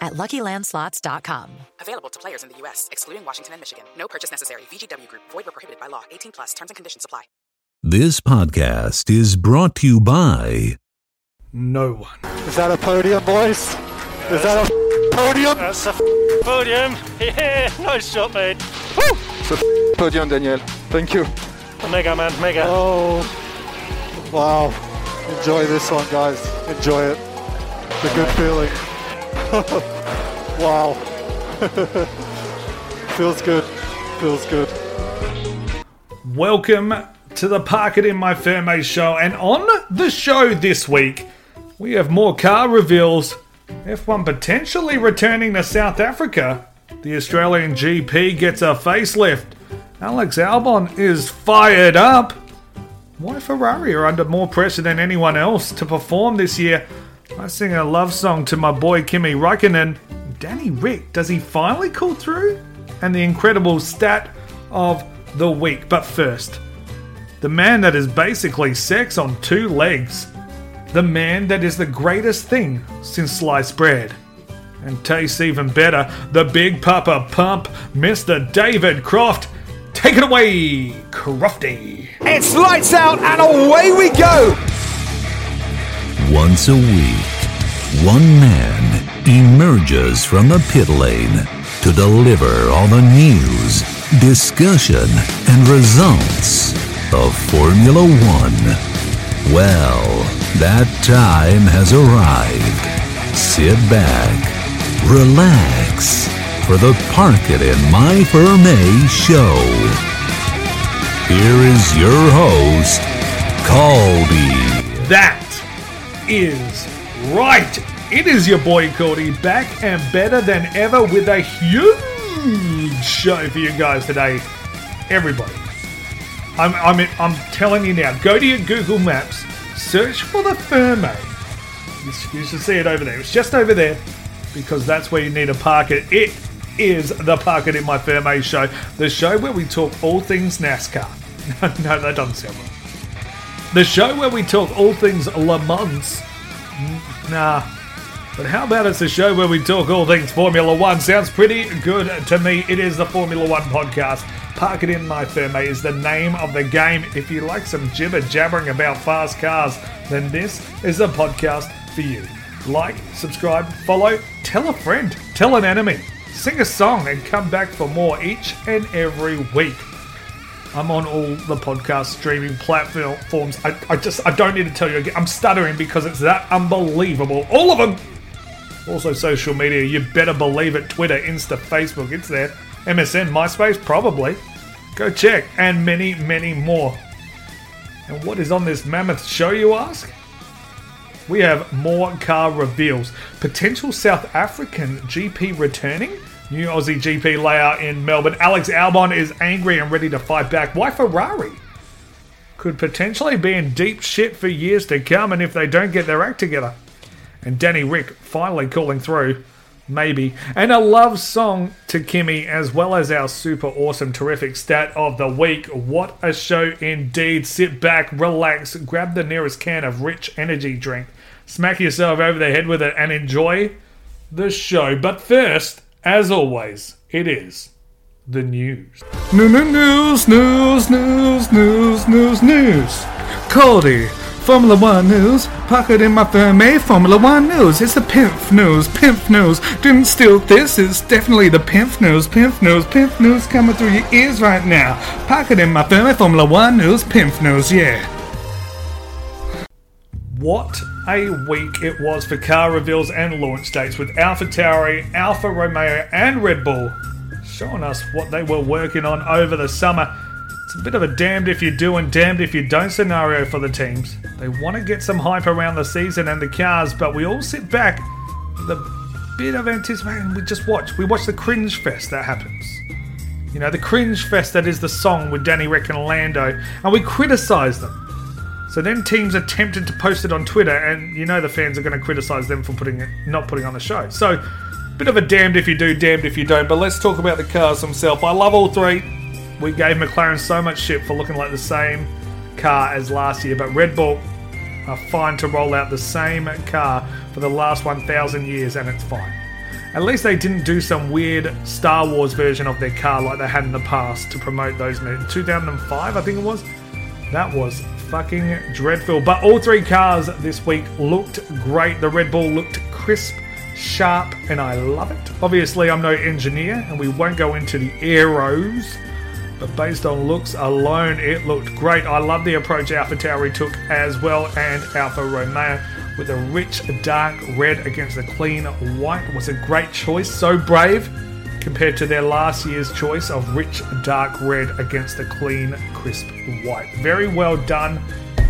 at luckylandslots.com. Available to players in the U.S., excluding Washington and Michigan. No purchase necessary. VGW Group, void or prohibited by law. 18 plus terms and conditions apply. This podcast is brought to you by No one. Is that a podium, boys? Is that a podium? That's a podium. Yeah, nice shot, mate. It's a podium, Daniel. Thank you. Mega, man, mega. Oh, wow. Enjoy this one, guys. Enjoy it. It's a good feeling. wow. Feels good. Feels good. Welcome to the Park It In My Ferme show. And on the show this week, we have more car reveals. F1 potentially returning to South Africa. The Australian GP gets a facelift. Alex Albon is fired up. Why Ferrari are under more pressure than anyone else to perform this year? I sing a love song to my boy Kimi Raikkonen. Danny Ric, does he finally call through? And the incredible stat of the week. But first, the man that is basically sex on two legs. The man that is the greatest thing since sliced bread. And tastes even better, the Big Papa Pump, Mr. David Croft. Take it away, Crofty. It's lights out and away we go! Once a week, one man emerges from the pit lane to deliver all the news, discussion, and results of Formula One. Well, that time has arrived. Sit back, relax for the Park It in My Ferme show. Here is your host, Caldi. That is right. It is your boy Cody back and better than ever with a huge show for you guys today. Everybody. I'm, I'm, I'm telling you now, go to your Google Maps, search for the Ferme. You, should see it over there. It's just over there because that's where you need to park it. It is the Park It in My Ferme show, the show where we talk all things NASCAR. no, that doesn't sound right. The show where we talk all things Le Mans. Nah. But how about it's a show where we talk all things Formula One? Sounds pretty good to me. It is the Formula One podcast. Park It In My Ferme is the name of the game. If you like some jibber jabbering about fast cars, then this is the podcast for you. Like, subscribe, follow, tell a friend, tell an enemy, sing a song, and come back for more each and every week. I'm on all the podcast streaming platforms. I, I just I don't need to tell you again. I'm stuttering because it's that unbelievable. All of them. Also, social media. You better believe it. Twitter, Insta, Facebook. It's there. MSN, MySpace, probably. Go check. And many, many more. And what is on this mammoth show, you ask? We have more car reveals. Potential South African GP returning. New Aussie GP layout in Melbourne. Alex Albon is angry and ready to fight back. Why Ferrari? Could potentially be in deep shit for years to come, and if they don't get their act together. And Danny Ric finally calling through. maybe. And a love song to Kimi, as well as our super awesome, terrific stat of the week. What a show indeed. Sit back, relax, grab the nearest can of rich energy drink, smack yourself over the head with it, and enjoy the show. But first, as always, it is the news. News, news, news, news, news, news, news. Cody, Formula One news. Park It in My Ferme. Formula One news. It's the pimp news. Pimp news. Didn't steal this. It's definitely the pimp news. Pimp news. Pimp news coming through your ears right now. Park It in My Ferme. Formula One news. Pimp news. Yeah. What a week it was for car reveals and launch dates with AlphaTauri, Alfa Romeo, and Red Bull showing us what they were working on over the summer. It's a bit of a damned if you do and damned if you don't scenario for the teams. They want to get some hype around the season and the cars, but we all sit back with a bit of anticipation. We just watch. We watch the cringe fest that happens. You know, the cringe fest that is the song with Danny Ric and Lando, and we criticise them. So then teams are tempted to post it on Twitter, and you know the fans are going to criticise them for putting it, not putting on the show. So, bit of a damned if you do, damned if you don't. But let's talk about the cars themselves. I love all three. We gave McLaren so much shit for looking like the same car as last year, but Red Bull are fine to roll out the same car for the last 1,000 years, and it's fine. At least they didn't do some weird Star Wars version of their car like they had in the past to promote those. In 2005, I think it was. That was fucking dreadful. But all three cars this week looked great. The Red Bull looked crisp, sharp, and I love it. Obviously, I'm no engineer, and we won't go into the aeros. But based on looks alone, it looked great. I love the approach Alpha Tauri took as well, and Alfa Romeo with a rich dark red against a clean white was a great choice. So brave compared to their last year's choice of rich dark red against a clean crisp white. Very well done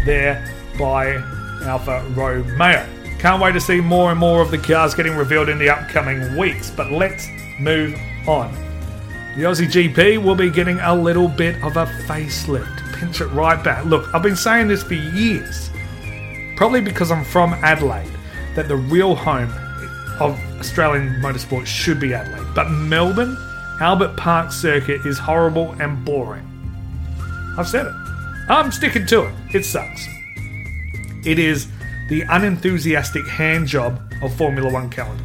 there by Alfa Romeo. Can't wait to see more and more of the cars getting revealed in the upcoming weeks, but let's move on. The Aussie GP will be getting a little bit of a facelift. Pinch it right back. Look, I've been saying this for years, probably because I'm from Adelaide, that the real home of Australian motorsport should be Adelaide. But Melbourne, Albert Park Circuit is horrible and boring. I've said it. I'm sticking to it. It sucks. It is the unenthusiastic hand job of Formula One calendar.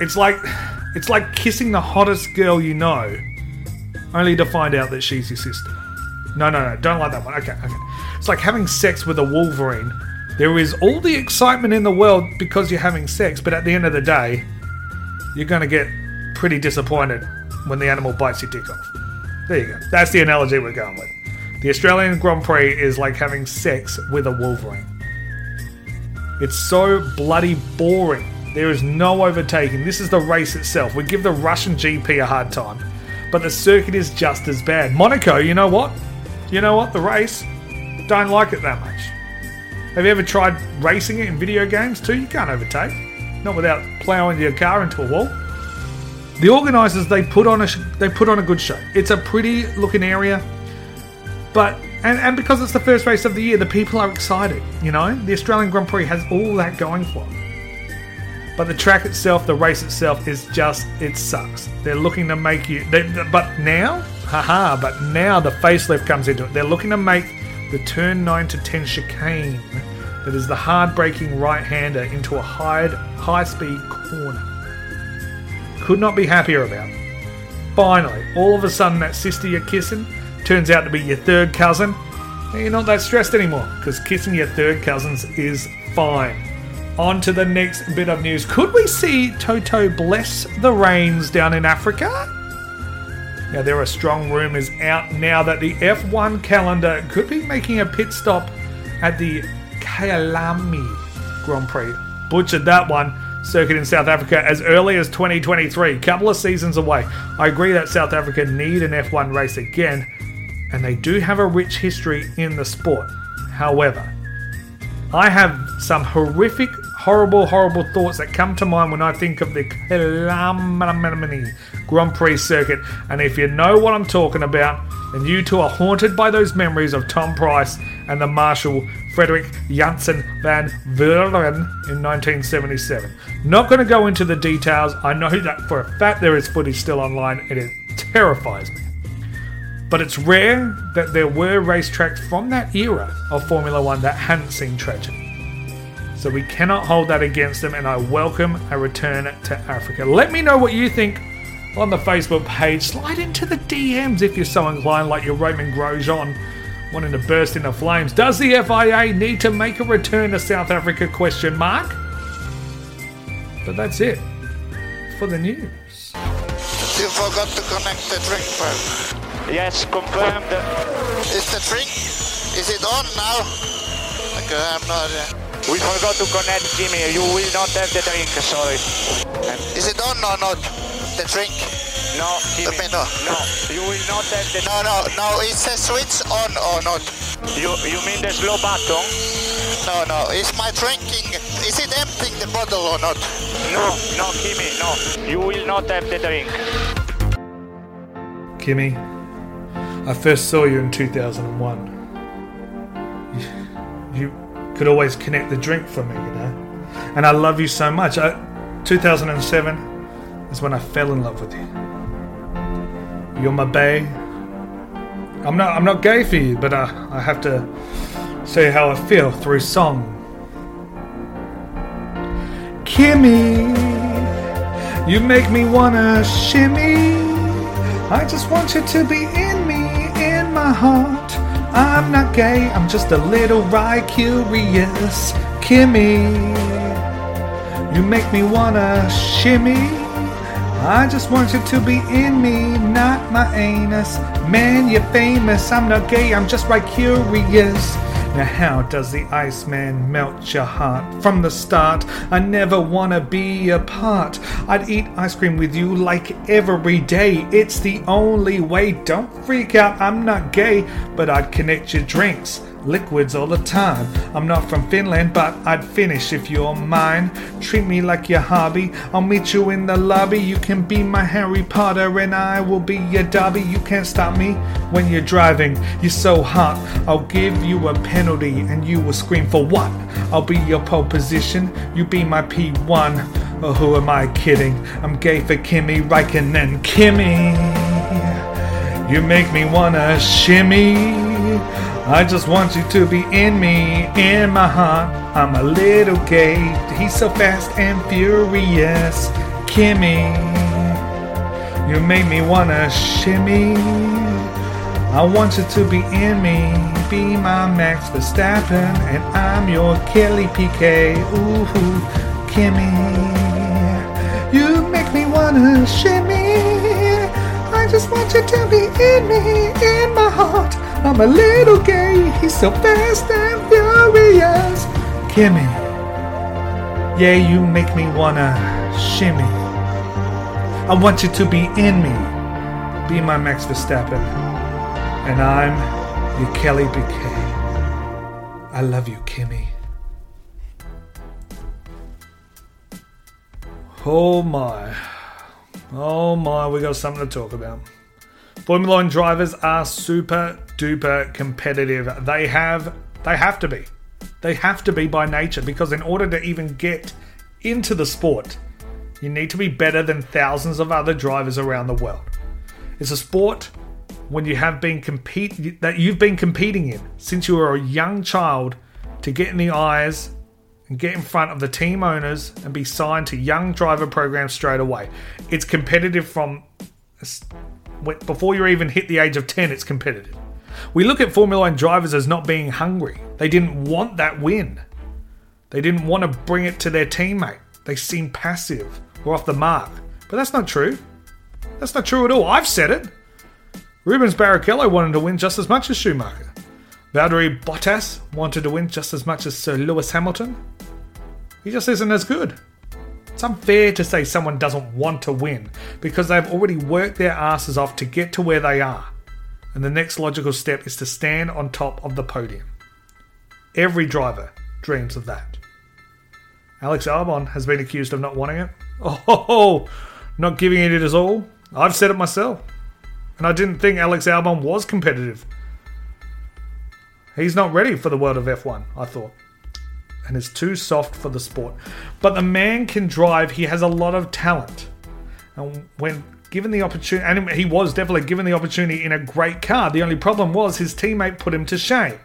It's like it's like kissing the hottest girl you know, only to find out that she's your sister. No, no, no, don't like that one. Okay, okay. It's like having sex with a Wolverine. There is all the excitement in the world because you're having sex, but at the end of the day, you're going to get pretty disappointed when the animal bites your dick off. There you go. That's the analogy we're going with. The Australian Grand Prix is like having sex with a Wolverine. It's so bloody boring. There is no overtaking. This is the race itself. We give the Russian GP a hard time, but the circuit is just as bad. Monaco, you know what? You know what? The race, don't like it that much. Have you ever tried racing it in video games too? You can't overtake, not without ploughing your car into a wall. The organisers they put on a they put on a good show. It's a pretty looking area, but and, and because it's the first race of the year, the people are excited. You know, the Australian Grand Prix has all that going for it. But the track itself, the race itself, is just it sucks. They're looking to make you. They, but now, haha! But now the facelift comes into it. They're looking to make the turn nine to ten chicane is the hard braking right hander into a high high speed corner. Could not be happier about. Finally, all of a sudden, that sister you're kissing turns out to be your third cousin. And you're not that stressed anymore because kissing your third cousins is fine. On to the next bit of news. Could we see Toto bless the rains down in Africa? Now, there are strong rumours out now that the F1 calendar could be making a pit stop at the Kyalami Grand Prix. Butchered that one. Circuit in South Africa as early as 2023, couple of seasons away. I agree that South Africa need an F1 race again, and they do have a rich history in the sport. However, I have some horrific, horrible, horrible thoughts that come to mind when I think of the Kyalami Grand Prix circuit. And if you know what I'm talking about, and you two are haunted by those memories of Tom Pryce and the Marshal Frederik Jansen van Vuuren in 1977. Not going to go into the details. I know that for a fact there is footage still online, and it terrifies me. But it's rare that there were racetracks from that era of Formula One that hadn't seen tragedy. So we cannot hold that against them, and I welcome a return to Africa. Let me know what you think on the Facebook page. Slide into the DMs if you're so inclined, like your Romain Grosjean wanting to burst into flames. Does the FIA need to make a return to South Africa? Question mark. But that's it for the news. You forgot to connect the drink pipe. Yes, confirmed. Is the drink? Is it on now? Okay, I'm not. Uh, We forgot to connect, Kimi. You will not have the drink, sorry. is it on or not? The drink? No, Kimi. me know. No, you will not have the. No, no, no. Is the switch on or not? You you mean the slow button? No, no. Is my drinking? Is it emptying the bottle or not? No, no, Kimi, no. You will not have the drink. Kimi, I first saw you in 2001. You, you could always connect the drink for me, you know? And I love you so much. I, 2007 is when I fell in love with you. You're my bae. I'm not, I'm not gay for you, but I, I have to say how I feel through song. Kimi, you make me wanna shimmy. I just want you to be in me, in my heart. I'm not gay, I'm just a little right curious. Kimi, you make me wanna shimmy. I just want you to be in me, not my anus. Man, you're famous, I'm not gay, I'm just right curious. Now, how does the Iceman melt your heart? From the start, I never wanna be apart. I'd eat ice cream with you like every day. It's the only way. Don't freak out, I'm not gay, but I'd connect your drinks. Liquids all the time. I'm not from Finland, but I'd finish if you're mine. Treat me like your hobby. I'll meet you in the lobby. You can be my Harry Potter, and I will be your Dobby. You can't stop me when you're driving. You're so hot. I'll give you a penalty, and you will scream for what? I'll be your pole position. You be my P1. Oh, who am I kidding? I'm gay for Kimi Räikkönen. Kimi, you make me wanna shimmy. I just want you to be in me, in my heart. I'm a little gay. He's so fast and furious. Kimi, you make me wanna shimmy. I want you to be in me, be my Max Verstappen, and I'm your Kelly Piquet. Ooh, Kimi, you make me wanna shimmy. I just want you to be in me, in my heart. I'm a little gay, he's so fast and furious. Kimi, yeah, you make me wanna shimmy. I want you to be in me, be my Max Verstappen, and I'm your Kelly Piquet. I love you, Kimi. Oh my. Oh my, we got something to talk about. Formula One drivers are super duper competitive. They have they have to be. They have to be by nature because in order to even get into the sport, you need to be better than thousands of other drivers around the world. It's a sport when you have been compete that you've been competing in since you were a young child to get in the eyes and get in front of the team owners and be signed to young driver programs straight away. It's competitive from before you even hit the age of 10, it's competitive. We look at Formula One drivers as not being hungry. They didn't want that win. They didn't want to bring it to their teammate. They seem passive or off the mark. But that's not true. That's not true at all. I've said it. Rubens Barrichello wanted to win just as much as Schumacher. Valtteri Bottas wanted to win just as much as Sir Lewis Hamilton. He just isn't as good. It's unfair to say someone doesn't want to win because they've already worked their asses off to get to where they are. And the next logical step is to stand on top of the podium. Every driver dreams of that. Alex Albon has been accused of not wanting it. Oh, not giving it his all. I've said it myself. And I didn't think Alex Albon was competitive. He's not ready for the world of F1, I thought. And is too soft for the sport. But the man can drive, he has a lot of talent. And when given the opportunity, and he was definitely given the opportunity in a great car, the only problem was his teammate put him to shame.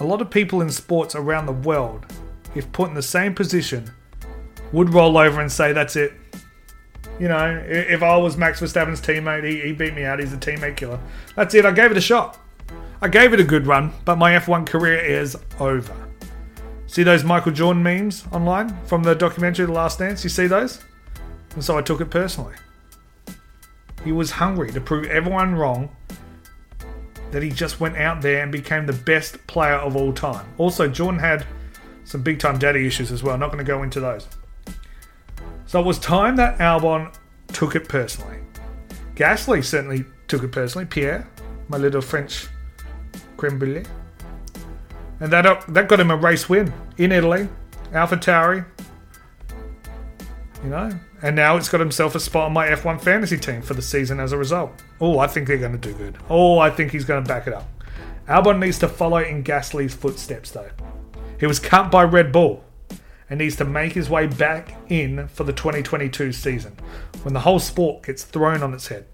A lot of people in sports around the world, if put in the same position, would roll over and say, That's it. You know, if I was Max Verstappen's teammate, he, he beat me out, he's a teammate killer. That's it, I gave it a shot. I gave it a good run, but my F1 career is over. See those Michael Jordan memes online from the documentary The Last Dance? You see those? And so I took it personally. He was hungry to prove everyone wrong that he just went out there and became the best player of all time. Also, Jordan had some big time daddy issues as well. Not going to go into those. So it was time that Albon took it personally. Gasly certainly took it personally. Pierre, my little French creme brulee. And that, uh, that got him a race win in Italy. Alpha Tauri. You know, and now it's got himself a spot on my F1 fantasy team for the season as a result. Oh, I think they're going to do good. Oh, I think he's going to back it up. Albon needs to follow in Gasly's footsteps, though. He was cut by Red Bull and needs to make his way back in for the 2022 season when the whole sport gets thrown on its head.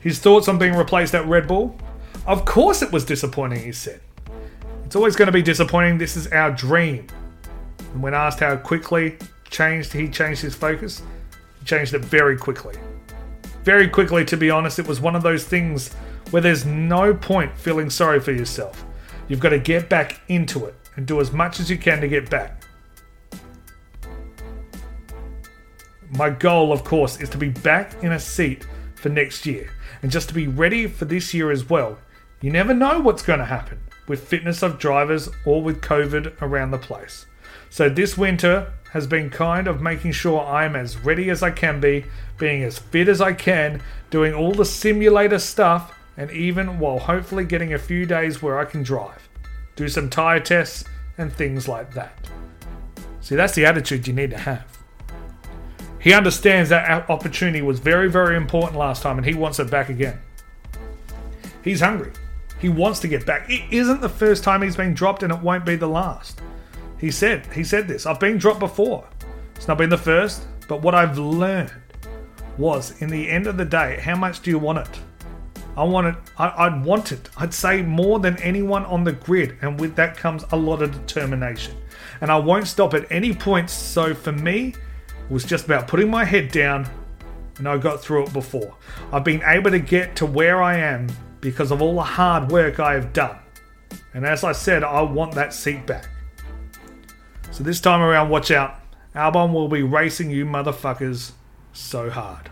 His thoughts on being replaced at Red Bull? Of course, it was disappointing, he said. It's always going to be disappointing. This is our dream. And when asked how quickly changed, he changed his focus. He changed it very quickly. Very quickly, to be honest, it was one of those things where there's no point feeling sorry for yourself. You've got to get back into it and do as much as you can to get back. My goal, of course, is to be back in a seat for next year and just to be ready for this year as well. You never know what's going to happen with fitness of drivers or with COVID around the place. So this winter, has been kind of making sure I'm as ready as I can be, being as fit as I can, doing all the simulator stuff, and even while hopefully getting a few days where I can drive, do some tire tests, and things like that. See, that's the attitude you need to have. He understands that opportunity was very, very important last time, and he wants it back again. He's hungry. He wants to get back. It isn't the first time he's been dropped, and it won't be the last. He said, he said this. I've been dropped before. It's not been the first, but what I've learned was in the end of the day, how much do you want it? I want it, I, would want it. I'd say more than anyone on the grid, and with that comes a lot of determination. And I won't stop at any point. So for me, it was just about putting my head down, and I got through it before. I've been able to get to where I am because of all the hard work I have done. And as I said, I want that seat back. So this time around, watch out. Albon will be racing you motherfuckers so hard.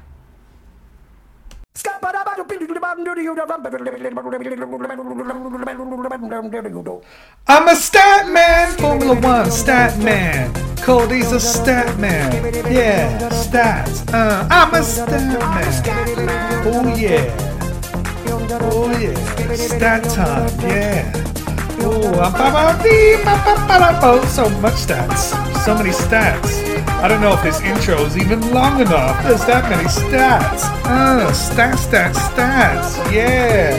I'm a stat man, Formula One stat man. Cody's a stat man. Yeah, stats. Uh, I'm a stat man. Oh yeah. Oh yeah. Stat time. Yeah. Oh, so much stats. So many stats. I don't know if this intro is even long enough. There's that many stats. Uh, stats, stats, stats. Yeah.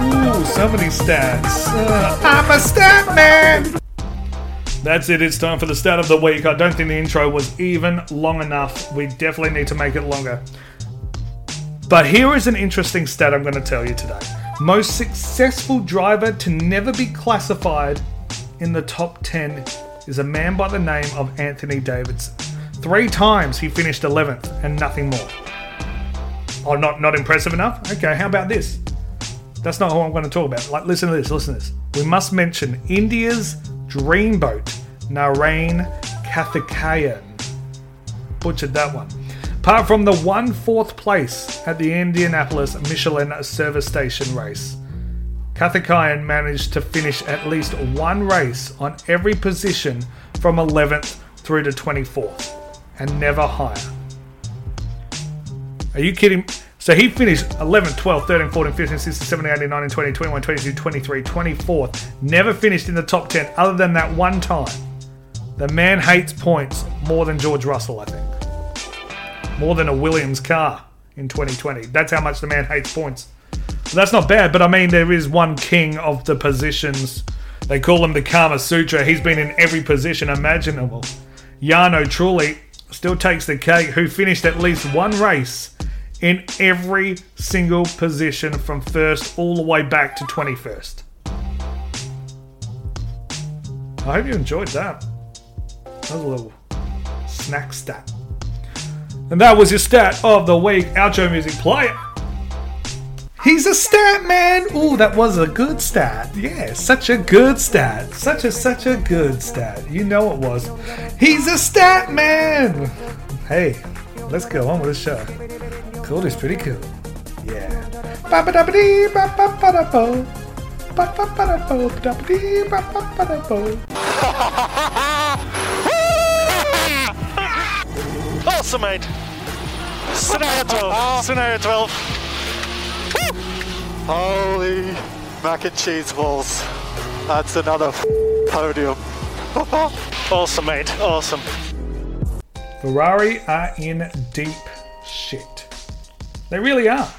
Ooh, so many stats. Uh, I'm a stat man. That's it. It's time for the stat of the week. I don't think the intro was even long enough. We definitely need to make it longer. But here is an interesting stat I'm going to tell you today most successful driver to never be classified in the top 10 is a man by the name of Anthony Davidson. Three times he finished 11th and nothing more. Oh, not, not impressive enough? Okay, how about this? That's not who I'm going to talk about. Like, listen to this, listen to this. We must mention India's dreamboat, Narain Karthikeyan. Butchered that one. Apart from the one fourth place at the Indianapolis Michelin service station race, Karthikeyan managed to finish at least one race on every position from 11th through to 24th, and never higher. Are you kidding? So he finished 11th, 12th, 13th, 14th, 15th, 16th, 17th, 18th, 19th, 20th, 21st, 22nd, 23rd, 24th. Never finished in the top 10 other than that one time. The man hates points more than George Russell, I think more than a Williams car. in 2020. That's how much the man hates points. But that's not bad, but I mean, there is one king of the positions. They call him the Kama Sutra. He's been in every position imaginable. Jarno Trulli still takes the cake, who finished at least one race in every single position from first all the way back to 21st. I hope you enjoyed that. That was a little snack stat. And that was your stat of the week. Outro music player. He's a stat man. Ooh, that was a good stat. Yeah, such a good stat. Such a such a good stat. You know it was. He's a stat man. Hey, let's go on with the show. Cool is pretty cool. Yeah. Ba-ba-da-ba-dee. Mate. Scenario 12. Scenario 12. Holy mac and cheese balls. That's another f- podium. Awesome, mate. Awesome. Ferrari are in deep shit. They really are.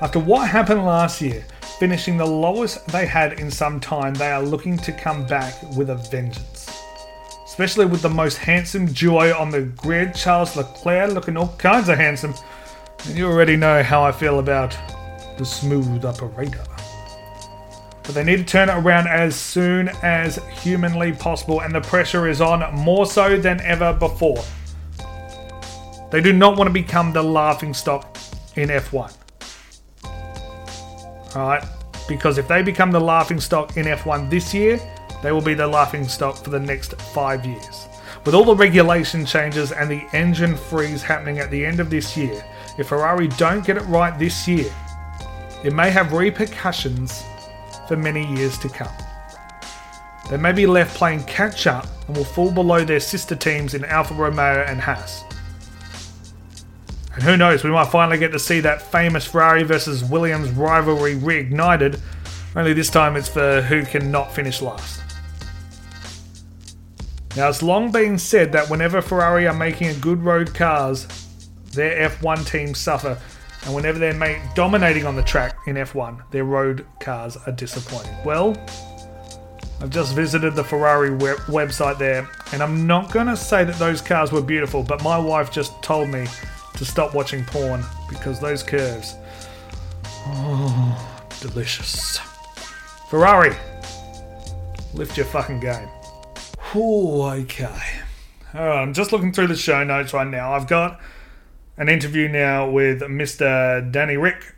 After what happened last year, finishing the lowest they had in some time, they are looking to come back with a vengeance. Especially with the most handsome duo on the grid, Charles Leclerc looking all kinds of handsome. And you already know how I feel about the smooth operator. But they need to turn it around as soon as humanly possible, and the pressure is on more so than ever before. They do not want to become the laughing stock in F1. Alright? Because if they become the laughing stock in F1 this year, they will be the laughing stock for the next five years. With all the regulation changes and the engine freeze happening at the end of this year, if Ferrari don't get it right this year, it may have repercussions for many years to come. They may be left playing catch up and will fall below their sister teams in Alfa Romeo and Haas. And who knows, we might finally get to see that famous Ferrari versus Williams rivalry reignited, only this time it's for who can not finish last. Now, it's long been said that whenever Ferrari are making a good road cars, their F1 teams suffer, and whenever they're dominating on the track in F1, their road cars are disappointing. Well, I've just visited the Ferrari web- website there, and I'm not going to say that those cars were beautiful, but my wife just told me to stop watching porn because those curves. Oh, delicious. Ferrari, lift your fucking game. Oh, okay. Alright, I'm just looking through the show notes right now. I've got an interview now with Mr. Danny Ric,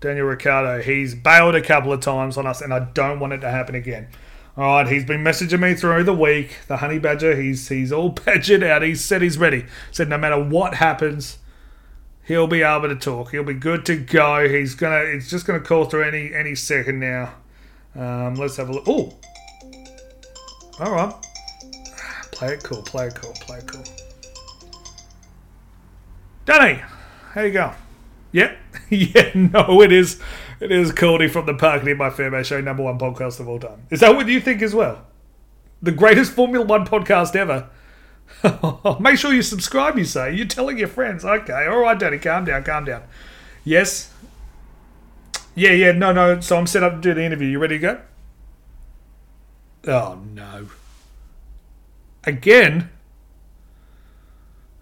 Daniel Ricciardo. He's bailed a couple of times on us, and I don't want it to happen again. All right, he's been messaging me through the week. The honey badger, he's he's all badgered out. He said he's ready. Said no matter what happens, he'll be able to talk. He'll be good to go. He's gonna. It's just gonna call through any any second now. Um, let's have a look. Oh, Oh, all right. Play it cool. Play it cool. Play it cool. Danny, how you go? Yep. yeah, no, it is. It is Cordy from the Park It in My Ferme Show, number one podcast of all time. Is that what you think as well? The greatest Formula One podcast ever. Make sure you subscribe, you say. You're telling your friends. Okay, all right, Danny, calm down, calm down. Yes? Yeah, yeah, no, no. So I'm set up to do the interview. You ready to go? Oh, no. Again?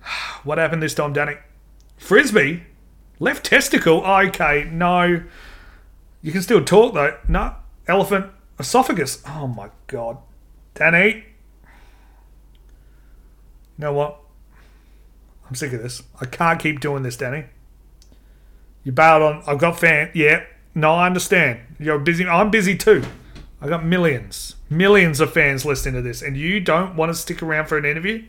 What happened this time, Danny? Frisbee? Left testicle? Okay, no. You can still talk though. No. Elephant esophagus. Oh my god. Danny. You know what? I'm sick of this. I can't keep doing this, Danny. You bailed on. I've got fan. Yeah. No, I understand. You're busy. I'm busy too. I got millions, millions of fans listening to this, and you don't want to stick around for an interview?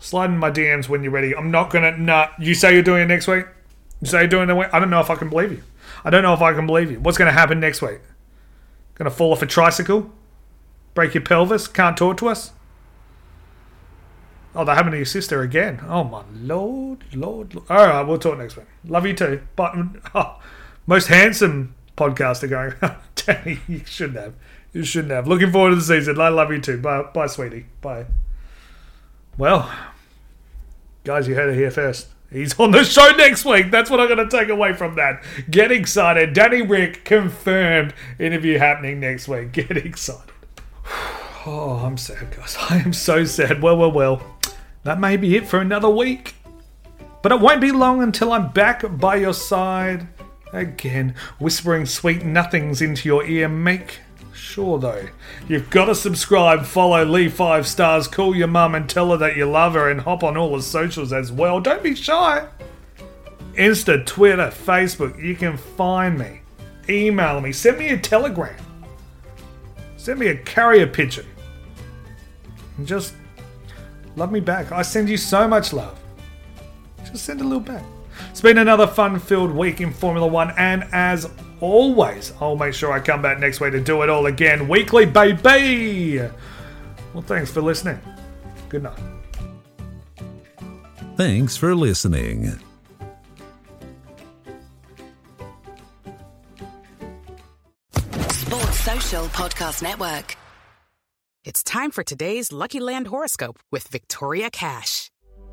Slide in my DMs when you're ready. I'm not gonna. Nah. You say you're doing it next week. You say you're doing it. I don't know if I can believe you. I don't know if I can believe you. What's to happen next week? To fall off a tricycle? Break your pelvis? Can't talk to us? Oh, they're happening to your sister again. Oh, my lord, lord. lord. All right, we'll talk next week. Love you too. But oh, most handsome podcaster going, Danny, you shouldn't have. You shouldn't have. Looking forward to the season. I love you too. Bye, bye, sweetie. Bye. Well, guys, you heard it here first. He's on the show next week. That's what I'm going to take away from that. Get excited. Danny Ric confirmed interview happening next week. Get excited. Oh, I'm sad, guys. I am so sad. Well, well, well. That may be it for another week. But it won't be long until I'm back by your side again, whispering sweet nothings into your ear. Make sure, though, you've got to subscribe, follow, leave five stars, call your mum and tell her that you love her, and hop on all the socials as well. Don't be shy. Insta, Twitter, Facebook, you can find me. Email me, send me a telegram, send me a carrier pigeon. And just love me back. I send you so much love. Just send a little back. It's been another fun filled week in Formula One, and as always, I'll make sure I come back next week to do it all again weekly, baby! Well, thanks for listening. Good night. Thanks for listening. Sports Social Podcast Network. It's time for today's Lucky Land horoscope with Victoria Cash.